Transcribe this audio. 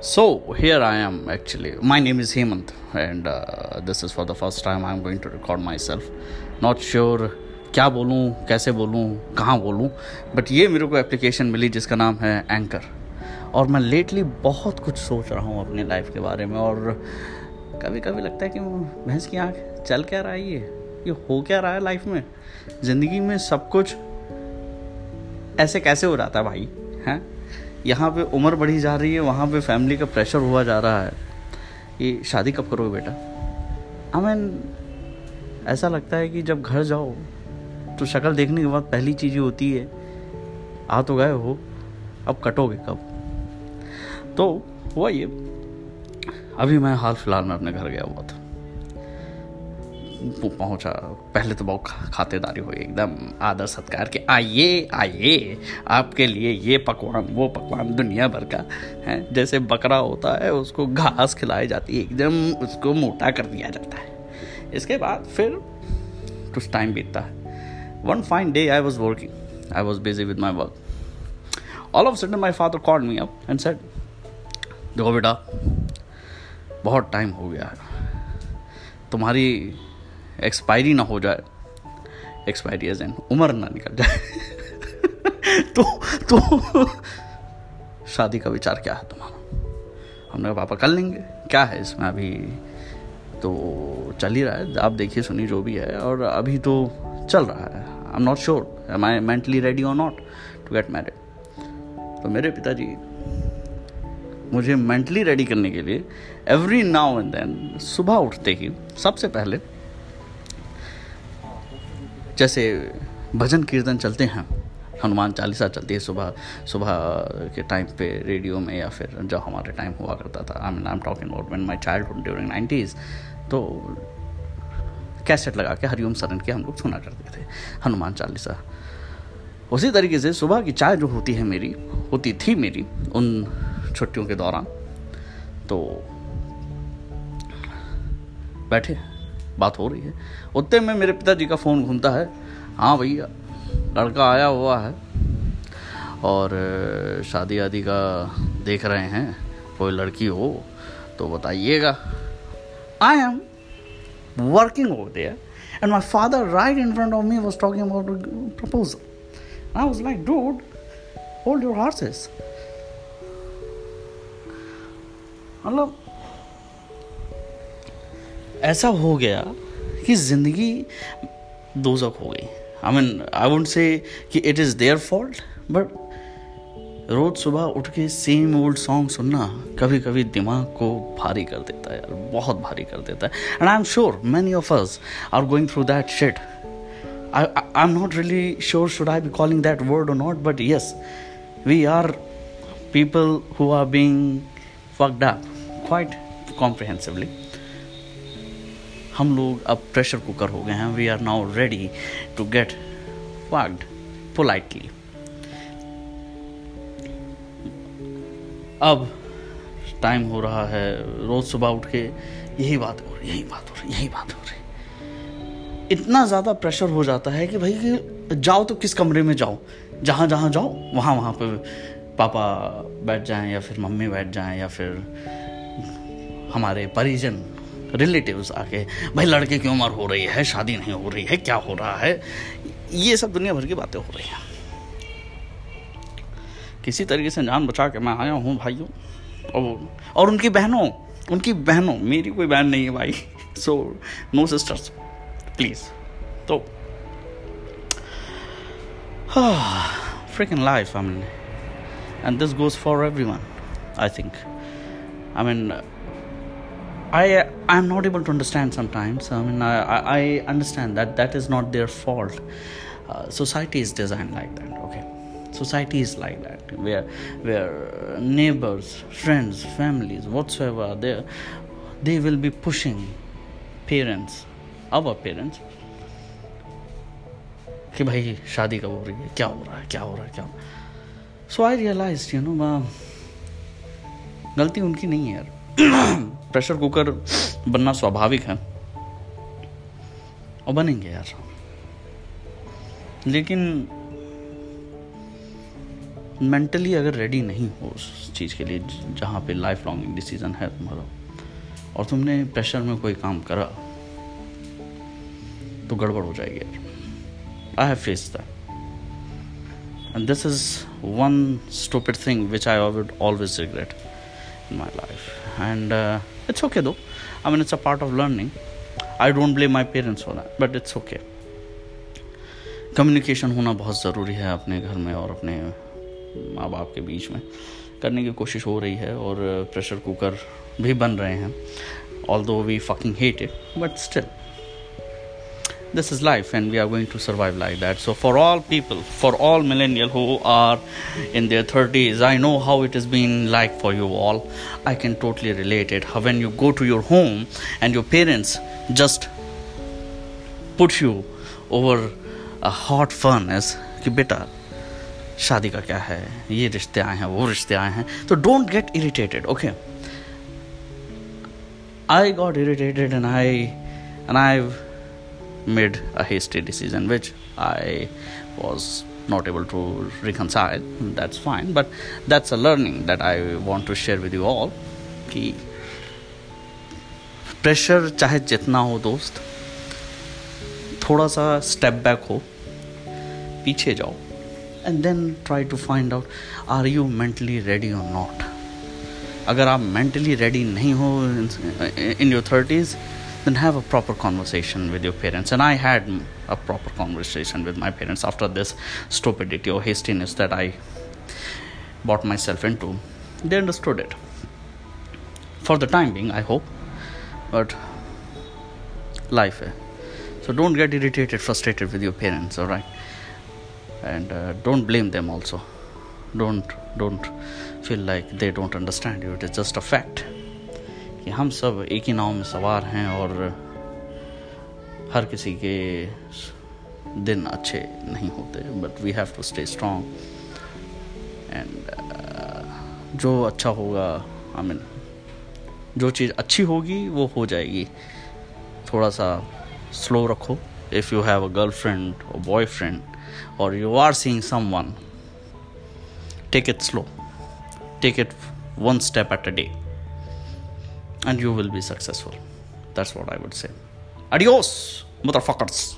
So here I am actually. My name is Hemant, and uh, this is for the first time I'm going to record myself. Not sure क्या बोलूँ कैसे बोलूँ कहाँ बोलूँ but ये मेरे को एप्लीकेशन मिली जिसका नाम है एंकर और मैं लेटली बहुत कुछ सोच रहा हूँ अपनी लाइफ के बारे में और कभी कभी लगता है कि भैंस की आँख चल क्या रहा है ये ये हो क्या रहा है लाइफ में ज़िंदगी में सब कुछ ऐसे कैसे हो जाता है भाई हैं यहाँ पे उम्र बढ़ी जा रही है, वहाँ पे फैमिली का प्रेशर हुआ जा रहा है। ये शादी कब करोगे बेटा? आई मीन ऐसा लगता है कि जब घर जाओ तो शक्ल देखने के बाद पहली चीज़ होती है, आ तो गए हो, अब कटोगे कब? तो हुआ ये, अभी मैं हाल फ़िलहाल में अपने घर गया हुआ था। पहुँचा। पहले तो बहुत खातेदारी हुई, एकदम आदर सत्कार के, आइए आइए, आपके लिए ये पकवान, वो पकवान दुनिया भर का है। जैसे बकरा होता है, उसको घास खिलाई जाती है, एकदम उसको मोटा कर दिया जाता है। इसके बाद फिर कुछ टाइम बीतता है। One fine day I was working I was busy with my work all of sudden my father call me up and said देखो बेटा, बहुत टाइम हो गया। है तुम्हारी एक्सपायरी ना हो जाए। एक्सपायरी एज एन उम्र ना निकल जाए। तो तो शादी का विचार क्या है तुम्हारा? हमने कहा पापा कर लेंगे। क्या है इसमें अभी? तो चल ही रहा है। आप देखिए, सुनिए जो भी है। और अभी तो चल रहा है। I am not sure am I mentally ready or not to get married तो मेरे पिताजी, मुझे मेंटली रेडी करने के लिए एवरी नाउ एंड देन सुबह उठते ही, सबसे पहले जैसे भजन कीर्तन चलते हैं, हनुमान चालीसा चलती है सुबह सुबह के टाइम पे रेडियो में या फिर जब हमारे टाइम हुआ करता था। I mean I am talking about when my childhood during nineties तो कैसेट लगा के हरिओम सरन के हम लोग सुना करते थे, हनुमान चालीसा। उसी तरीके से सुबह की चाय जो होती है मेरी, होती थी मेरी उन छुट्टियों के दौरान तो बैठे। बात हो रही है। उतने में मेरे पिताजी का फ़ोन घूमता है। हाँ भैया, लड़का आया हुआ है और शादी आदि का देख रहे हैं। कोई लड़की हो तो बताइएगा। I am working over there and my father right in front of me was talking about proposal I was like dude hold your horses मतलब ऐसा हो गया कि ज़िंदगी दोजक हो गई। आई मीन आई वोट से कि it is their fault but रोज़ सुबह उठ के सेम ओल्ड सॉन्ग सुनना कभी कभी दिमाग को भारी कर देता है यार, बहुत भारी कर देता है। And I am sure many of us are going through that shit I am not really sure should I be calling that word or not but yes we are people who are being fucked up quite comprehensively. हम लोग अब pressure cooker हो गए हैं. We are now ready to get worked politely अब time हो रहा है रोज सुबह उठ के यही बात हो रही, यही बात हो रही, यही बात हो रही. इतना ज़्यादा प्रेशर हो जाता है कि भाई कि जाओ तो किस कमरे में जाओ? जहाँ जहाँ जाओ, वहाँ वहाँ पे पापा बैठ जाएँ या फिर मम्मी बैठ जाएँ या फिर हमारे परिजन रिलेटिव्स आके, भाई, लड़के की उम्र हो रही है, शादी नहीं हो रही है, क्या हो रहा है? ये सब दुनिया भर की बातें हो रही हैं। किसी तरीके से जान बचा के मैं आया हूँ भाइयों, और और उनकी बहनों उनकी बहनों, मेरी कोई बहन नहीं है भाई सो नो सिस्टर्स प्लीज़ तो freaking life, i and this goes for everyone I think I mean I I'm not able to understand sometimes. I mean, I, I understand that that is not their fault. Uh, society is designed like that. Okay, society is like that, where where neighbors, friends, families, whatsoever are there, they will be pushing parents, our parents, कि भाई शादी कब हो रही है क्या हो रहा है क्या हो रहा है क्या so I realise you know गलती उनकी नहीं है यार प्रेशर कुकर बनना स्वाभाविक है। और बनेंगे यार। लेकिन मेंटली अगर रेडी नहीं हो उस चीज़ के लिए, जहाँ पे लाइफ लॉन्ग डिसीज़न है तुम्हारा, और तुमने प्रेशर में कोई काम करा तो गड़बड़ हो जाएगी यार। I have face that and this is one stupid thing which I would always regret in life and uh, it's okay though i mean it's a part of learning i don't blame my parents for that but it's okay communication होना बहुत ज़रूरी है अपने घर में और अपने माँ बाप के बीच में करने की कोशिश हो रही है और प्रेशर कुकर भी बन रहे हैं although we fucking hate it but still this is life and we are going to survive like that so for all people for all millennial who are in their 30s i know how it has been like for you all i can totally relate it when you go to your home and your parents just put you over a hot furnace कि बेटा शादी का क्या है ये रिश्ते आए हैं वो रिश्ते आए हैं तो don't get irritated okay I got irritated and I and I made a hasty decision which i was not able to reconcile that's fine but that's a learning that i want to share with you all कि pressure चाहे जितना हो दोस्त थोड़ा सा step back हो पीछे जाओ and then try to find out are you mentally ready or not अगर आप मेंटली रेडी नहीं हो in your thirties then have a proper conversation with your parents. And i had a proper conversation with my parents after this stupidity or hastiness that i bought myself into. They understood it. For the time being i hope. But life eh? so don't get irritated frustrated with your parents all right and uh, don't blame them also. Don't don't feel like they don't understand you. It is just a fact कि हम सब एक ही नाव में सवार हैं और हर किसी के दिन अच्छे नहीं होते but we have to stay strong and जो अच्छा होगा आई मीन जो चीज़ अच्छी होगी, वो हो जाएगी। थोड़ा सा स्लो रखो। If you have a girlfriend or boyfriend और you are seeing someone take it slow take it one step at a day. And you will be successful. That's what i would say. Adios motherfuckers